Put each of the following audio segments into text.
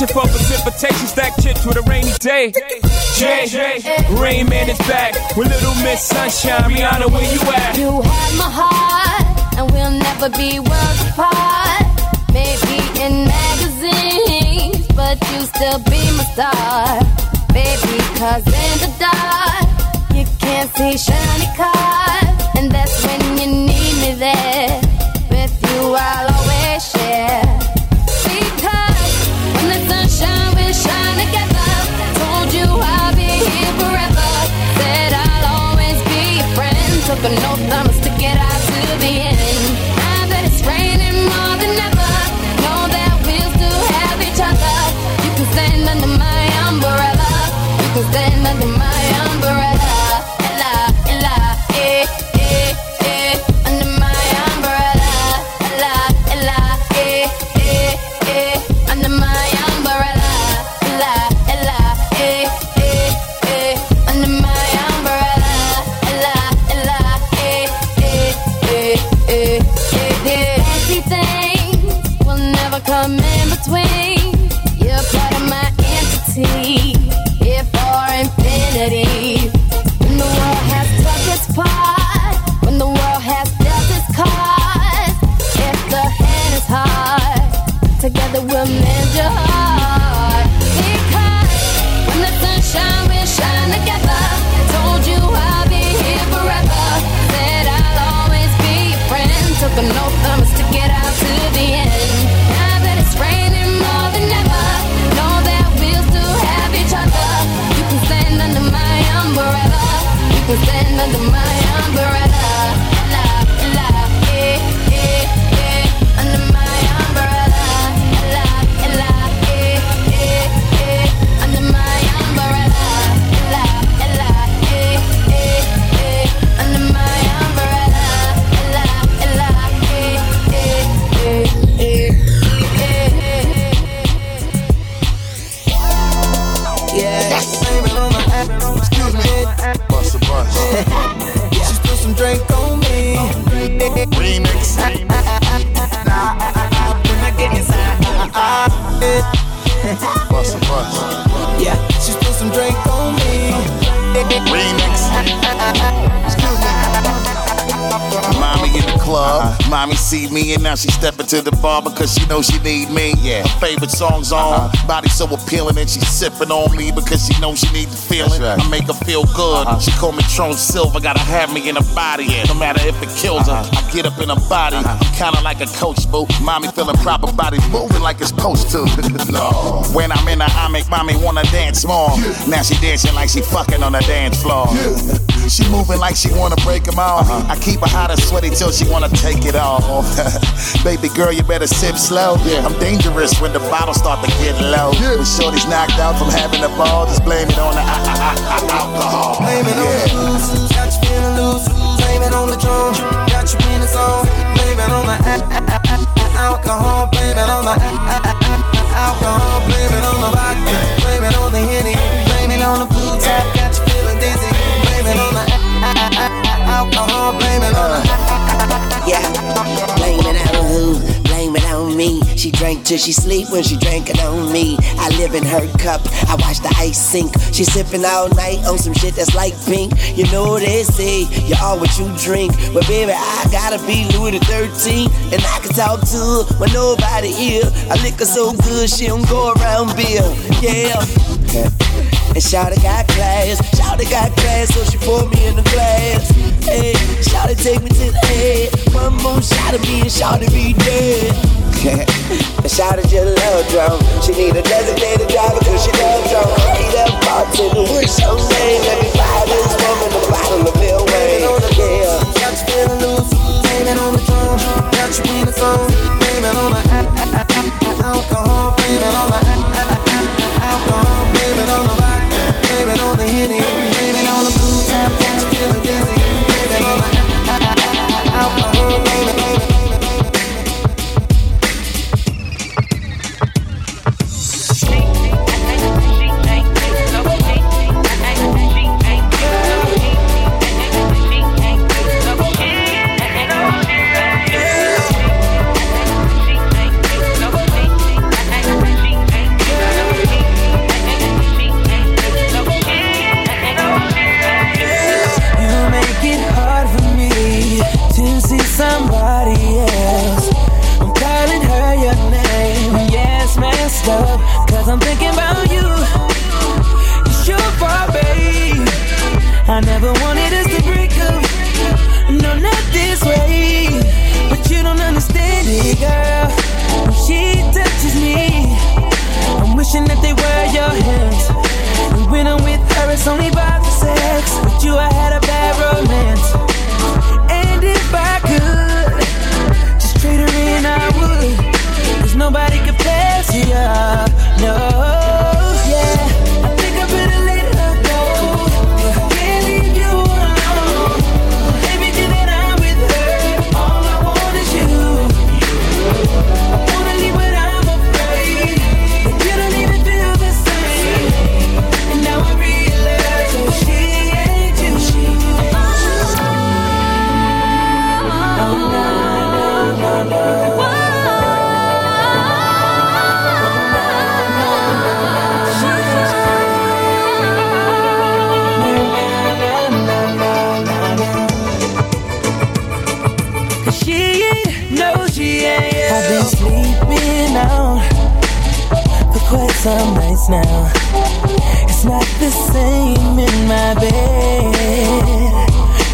Reaching for precipitation, stack chips with a rainy day. J, Rain Man is back with Little Miss Sunshine. Rihanna, where you at? You have my heart, and we'll never be worlds apart. Maybe in magazines, but you still be my star. Baby, cause in the dark, you can't see shiny cars. And that's when you need me there. With you, I'll always share. Mommy see me and now she stepping to the bar because she knows she need me. Yeah. Her favorite song's on. Uh-huh. Body so appealing and she sipping on me because she knows she need the feeling. Right. I make her feel good. Uh-huh. She call me Tron Silver, gotta have me in her body. Yeah. No matter if it kills her, uh-huh. I get up in her body. I'm kinda like a coach, boo. Mommy feeling proper, body moving like it's supposed to. no. When I'm in her, I make mommy wanna dance more. Yeah. Now she dancing like she fucking on the dance floor. Yeah. she moving like she wanna break them off. Uh-huh. I keep her hot and sweaty till she wanna take take it all. Baby girl, you better sip slow. Yeah. I'm dangerous when the bottles start to get low. Yeah. When shorty's knocked out from having a ball, just blame it on the I, I, I, alcohol. Blame it yeah. on the booze, got you feeling loose. Blame it on the drum. got you in the zone. Blame it on the alcohol. Blame it on the alcohol. Blame it on the vodka. Blame it on the drank till she sleep when she drank it on me. I live in her cup. I watch the ice sink. She sipping all night on some shit that's like pink. You know they say you're all what you drink, but baby I gotta be Louis the 13, and I can talk to her when nobody here. I lick her so good she don't go around beer. Yeah. And Shawty got class, Shawty got class, so she poured me in the glass. Hey, Shawty take me to the head. One more shot of me and Shawty be dead. And Shawty just love drum. She need a designated driver cause she love drum. Hey, that bartender, what's your name? Let me buy this woman a bottle of Lil Wayne. Yeah. Got you feeling loose, blame on the drum. Got you in the zone, blame on the alcohol. Blame on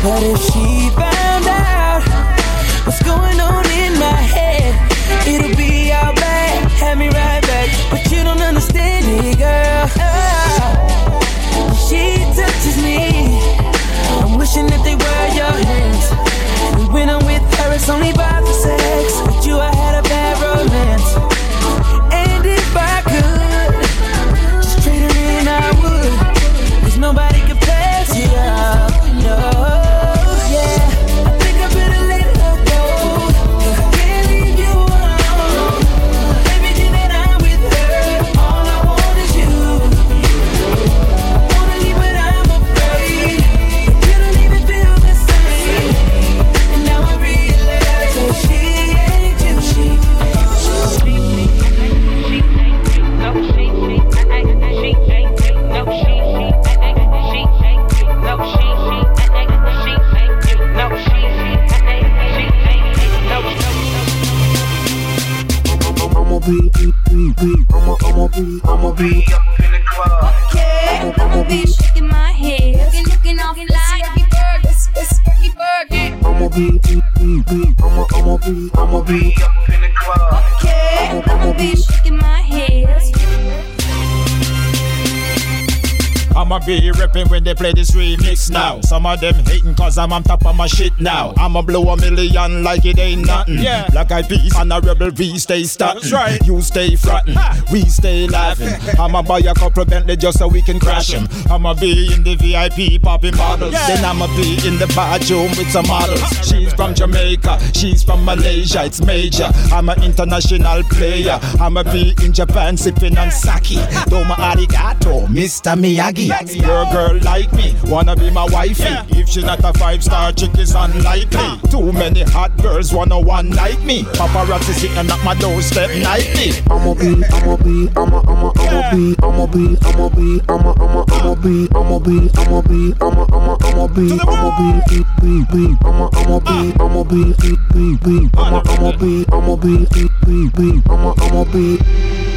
But if she I'ma, I'ma be, I'ma up in the club. Yeah, I'ma be shaking my head, looking, looking off fly. Happy birthday, happy birthday. I'ma be, be, be, I'ma, I'ma be, I'ma be up in the club. Yeah, I'ma be I'ma be rapping when they play this remix now. Some of them hating cause I'm on top of my shit now. I'ma blow a million like it ain't nothing. Yeah. Black eyed peas and a rebel V stay starting. Right. You stay frontin', we stay laughing. I'ma buy a couple Bentley just so we can crash them. I'ma be in the VIP popping bottles. Yeah. Then I'ma be in the bathroom with some models. She's from Jamaica, she's from Malaysia, it's major. I'm an international player. I'ma be in Japan sipping on sake. Doma arigato, Mr. Miyagi. Your girl like me, wanna be my wifey. Yeah. If she not a five star chick, is unlikely. Too many hot girls wanna one like me. Paparazzi sitting at my doorstep nightly. I'ma be, I'ma be, I'ma, I'ma, I'ma be, I'ma be, I'ma be, I'ma, I'ma, I'ma be, I'ma be, I'ma be, I'ma, I'ma, I'ma be, I'ma be, be, be, I'ma, I'ma be, I'ma be, be, be, I'ma, I'ma be, I'ma be, be, be, I'ma, I'ma be.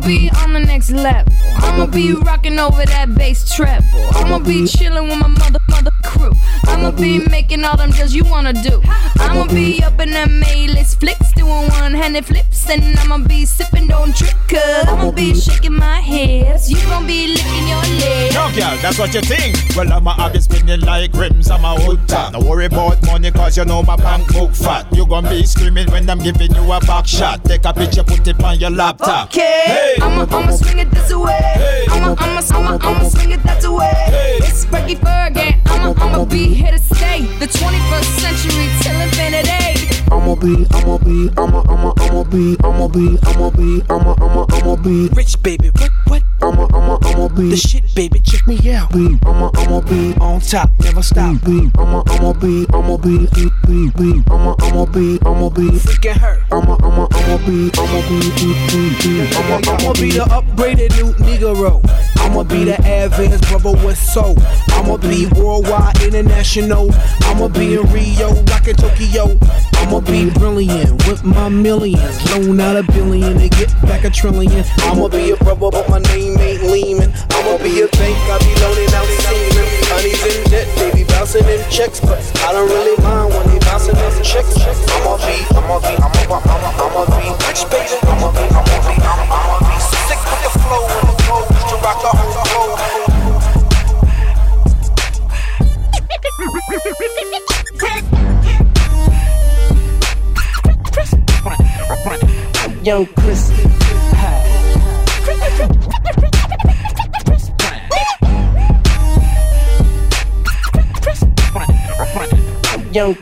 Be on next level. I'ma be rocking over that bass treble. I'ma be chilling with my mother mother crew. I'ma be making all them deals you wanna do. I'ma be up in them A-list flicks, doing one-handed flips, and I'ma be sipping, don't cause I'ma be shaking my hips. You gon' be licking your lips. No, girl, that's what you think. Well, I'ma have you spinning like rims, I'm a hood top. Don't worry about money, cause you know my bank book fat. You gon' be screaming when I'm giving you a back shot. Take a picture, put it on your laptop. Okay, Hey. I'ma, I'ma swing it this way. I'ma, I'ma, I'ma, I'ma swing it that way. Hey. It's Frankie Bergen. I'ma, I'ma be here to stay. The 21st century till infinity. I'ma be, I'ma be, I'ma, I'ma, I'ma be, I'ma be, I'ma be, I'ma, I'ma, I'ma be, Rich baby, what, what? I'ma, I'ma, I'ma be, The shit, baby, check me out. be, I'ma, I'ma be, On top, never stop. be, I'ma, I'ma be, I'ma be, be, be, be, I'ma, I'ma be, I'ma be, Freaking her. I'ma, I'ma, I'ma be, I'ma be, be, be, be, I'ma, I'ma I'ma be be, the upgraded new Negro. I'ma be the advanced brother with soul. I'ma be worldwide, international. I'ma be in Rio, rockin' Tokyo. I'ma be brilliant with my millions. Loan out a billion to get back a trillion. I'ma be a brother, but my name ain't Lehman. I'ma be a bank, I be loaning out semen. Honey's in debt, they be bouncing them checks, but I don't really mind when they bouncing them checks. I'ma be, I'ma be, I'ma, I'ma, I'ma be rich, baby. I'ma be, I'ma be, I'ma, I'ma be sick with the flow and the flow to rock the whole flow. Young Chris, Young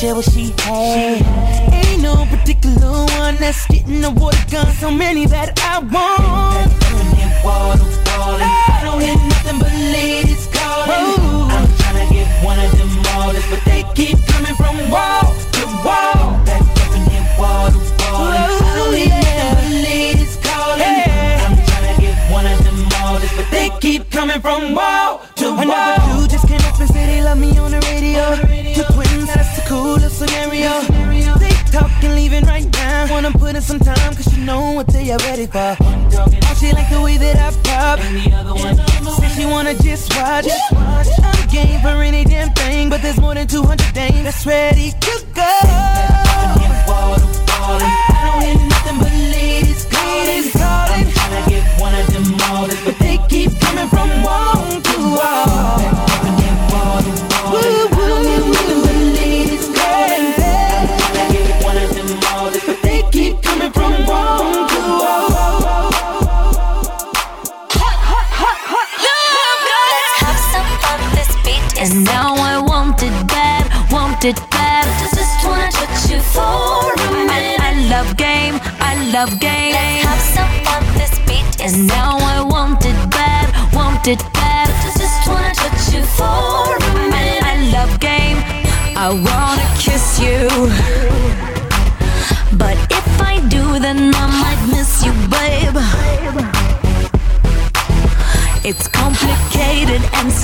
share what she had. Ain't no particular one that's getting the water gun, so many that I want. I don't hear nothing but ladies calling. I'm tryna get one of them orders, but they keep coming from wall to wall. Back up and hit wall to wall. I don't hear nothing but ladies calling. I'm tryna get one of them orders, but they keep coming from wall to wall. Another dude just came up and said he love me on the radio. That's the coolest scenario. They talking, leaving right now. Wanna put in some time, cause you know what they are ready for. Oh, she like the way that I pop. Said she wanna just watch. I'm game for any damn thing, but there's more than 200 dames that's ready to go. I don't hear nothing but ladies calling. I'm tryna get one of them orders, but they keep coming from wall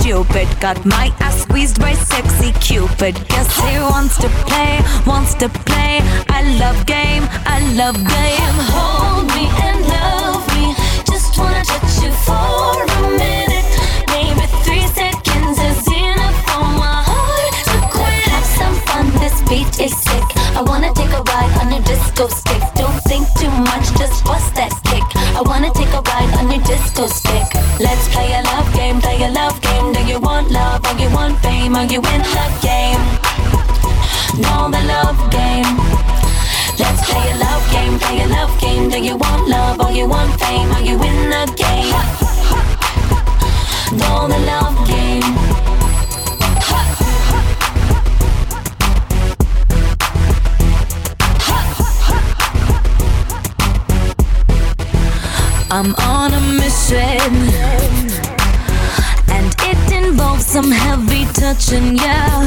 stupid. Got my ass squeezed by sexy Cupid. Guess he wants to play, wants to play. I love game, I love game. Hold me and love me. Just wanna touch you for a minute. Maybe three seconds is enough for my heart to quit. Have some fun, this beat is sick. I wanna take a ride on your disco stick. Don't think too much, just bust that stick. I wanna take a ride on your disco stick. Fame? Are you in the game? Know the love game. Let's play a love game, play a love game. Do you want love or you want fame? Are you in the game? Know the love game. I'm on a mission. Some heavy touching, yeah.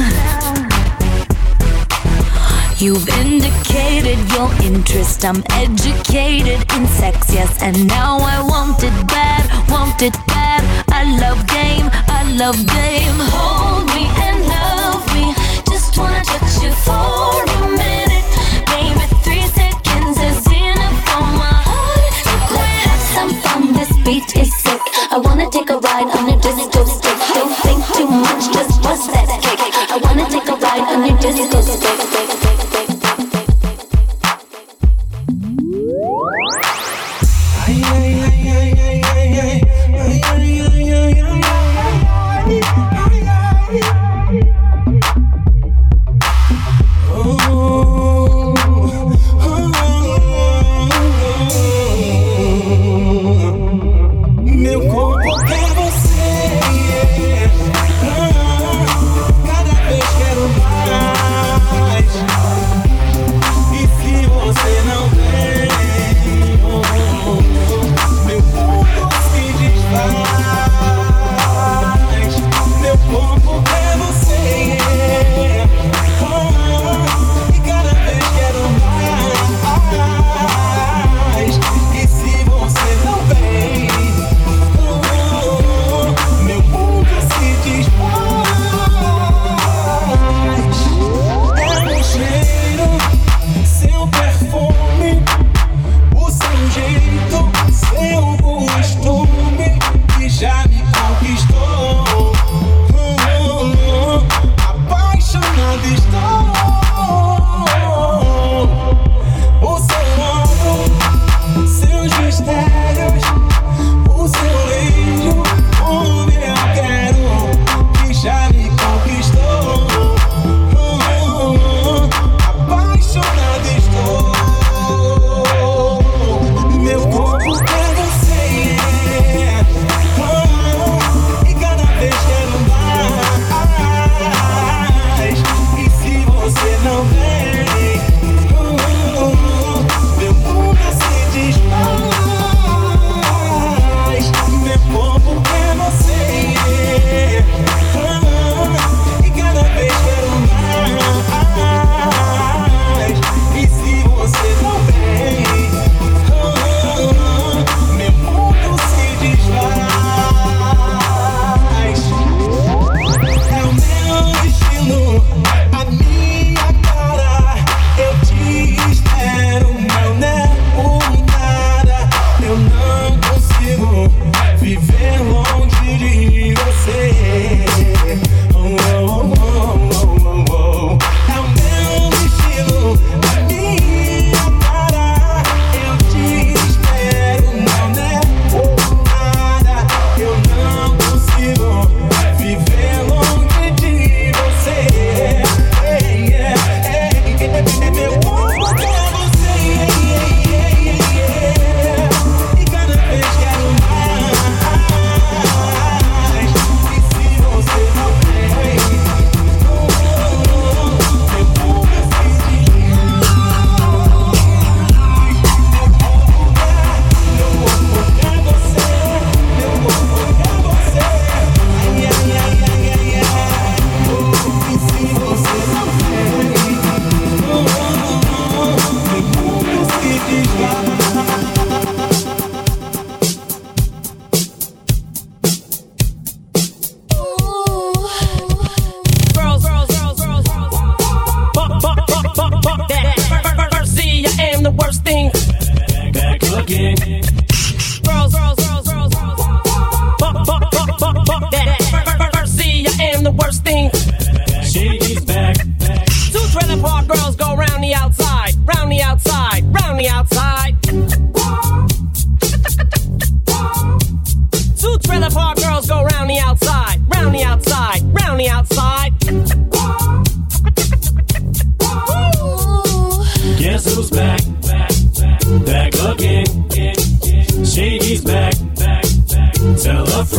You've indicated your interest. I'm educated in sex, yes. And now I want it bad, want it bad. I love game, I love game. Hold me and love me. Just wanna touch you for a minute. Maybe three seconds is enough for my heart quit. Have some fun, this beat is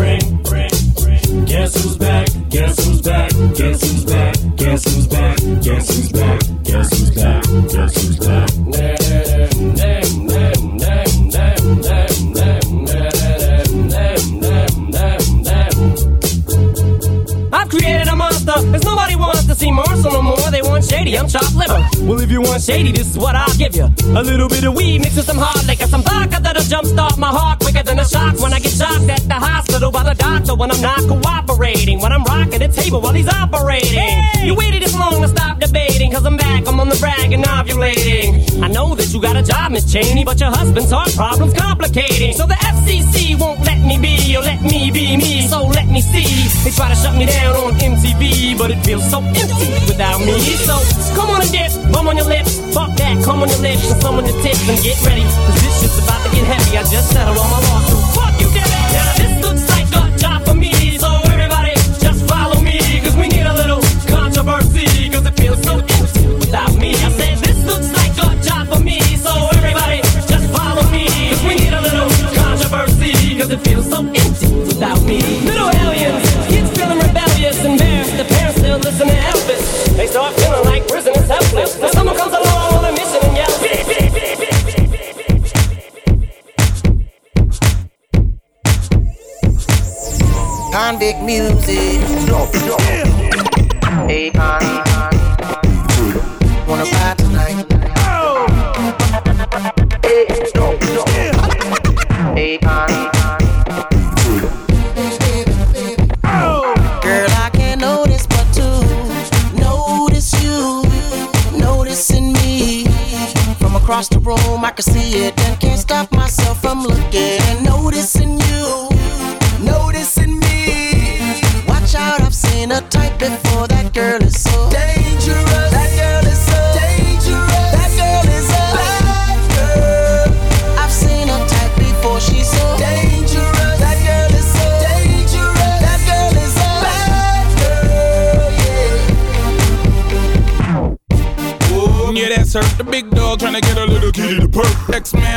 Tell a friend. Guess who's back? Guess who's back? Guess who's back? Guess who's back? Guess who's back? Guess who's back? Guess who's back? I've created a monster. There's nobody wants to see Marshall no more. They want shady. I'm chopped liver. Well, if you want shady, this is what I'll give you. A little bit of weed mixed with some hard liquor, some vodka that'll jumpstart my heart than a shock when I get shocked at the hospital by the doctor when I'm not cooperating. When I'm rocking the table while he's operating. Hey! You waited this long to stop debating, cause I'm back, I'm on the brag and ovulating. I know that you got a job, Miss Cheney, but your husband's heart problem's complicating. So the FCC won't let me be, or let me be me, so let me see. They try to shut me down on MTV, but it feels so empty without me. So come on and dip, bum on your lips, fuck that, come on your lips, and on your tips, and get ready, cause this shit's about to get heavy. I just settled on my lawsuit. Fuck you, Debbie! Now this looks like a job for me, Convict music. Hey, con. Wanna buy tonight? Hey, me. From across the room, I can see it and can't stop myself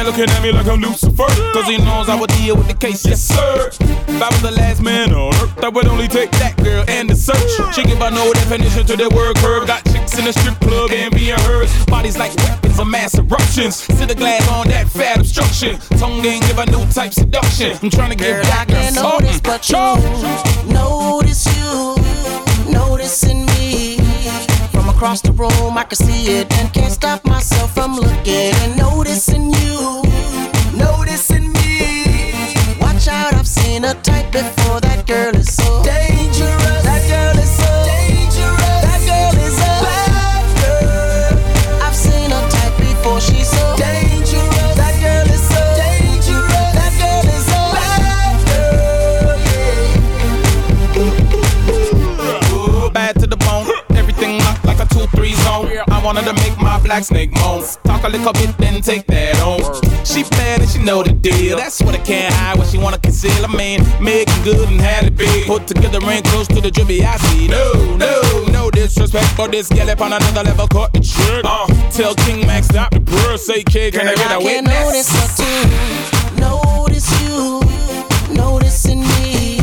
man looking at me like I'm Lucifer. Cause he knows I would deal with the case, yes sir. If I was the last man on earth, I would only take that girl and the search. She give her no definition to the word curve. Got chicks in the strip club and being hers. Bodies like weapons of mass eruptions. Sit the glass on that fat obstruction. Tongue ain't give a new type seduction. I'm trying to get Girl, I back can't notice but you notice you across the room. I can see it and can't stop myself from looking and noticing you, noticing me. Watch out, I've seen a type before. That girl black snake moan. Talk a little bit, then take that on. She bad and she know the deal. That's what I can't hide, what she wanna conceal. I mean, making good and had it big. Put together and close to the drippy I see. No, no, no disrespect, for this gal up on another level caught the trick. Uh, tell King Max stop the bird, say kid, can I get a can't witness? notice to notice you, noticing me.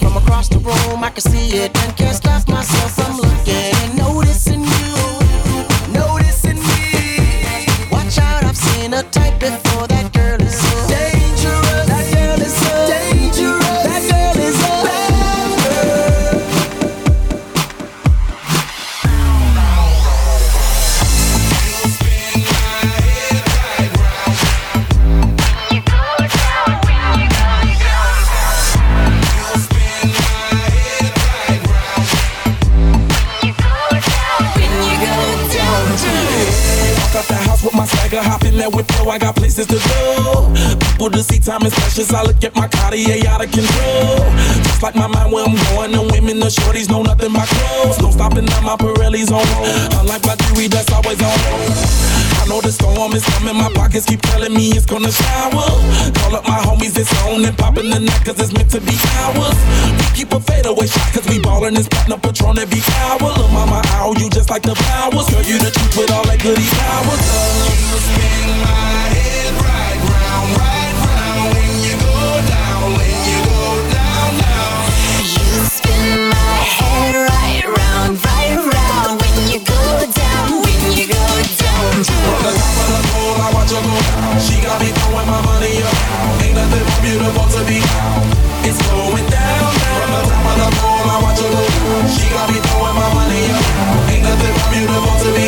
From across the room, I can see it and can't stop myself from looking like my mind where I'm going, the women, the shorties know nothing but clothes. No stopping at my Pirelli's on. Unlike my jewelry, that's always on. I know the storm is coming, my pockets keep telling me it's gonna shower. Call up my homies it's on and popping the night cause it's meant to be ours. We keep a fadeaway shot cause we ballin' this platinum patron every hour. Look, mama, how you just like the flowers. Girl, you the truth with all that goody powers. You spin my the top of the pole, I watch her go down. She got me throwing my money up. Ain't nothing more beautiful to be. It's going down, down. From the top of the pole, I watch her go. She got me throwing my money up. Ain't nothing more beautiful to be.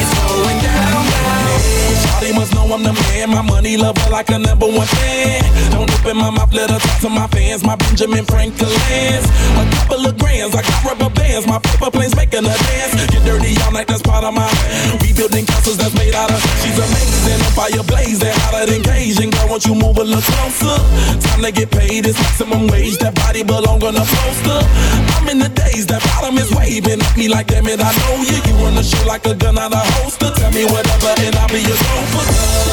It's going down, down. Shawty must know I'm the man. My money lover like a number one fan. Don't open my mouth, let her talk to my fans. My Benjamin Franklin's. A couple of grands, I got rubber bands. My paper planes making her dance. Get dirty all night, that's part of my. We building castles that's made out of. She's amazing, a fire blazing, hotter than Cajun. Girl, won't you move a little closer? Time to get paid, it's maximum wage. That body belong on a poster. I'm in the days, that bottom is waving at me like, damn it, I know you. You run the show like a gun out of holster. Tell me whatever, and I'll be your sofa.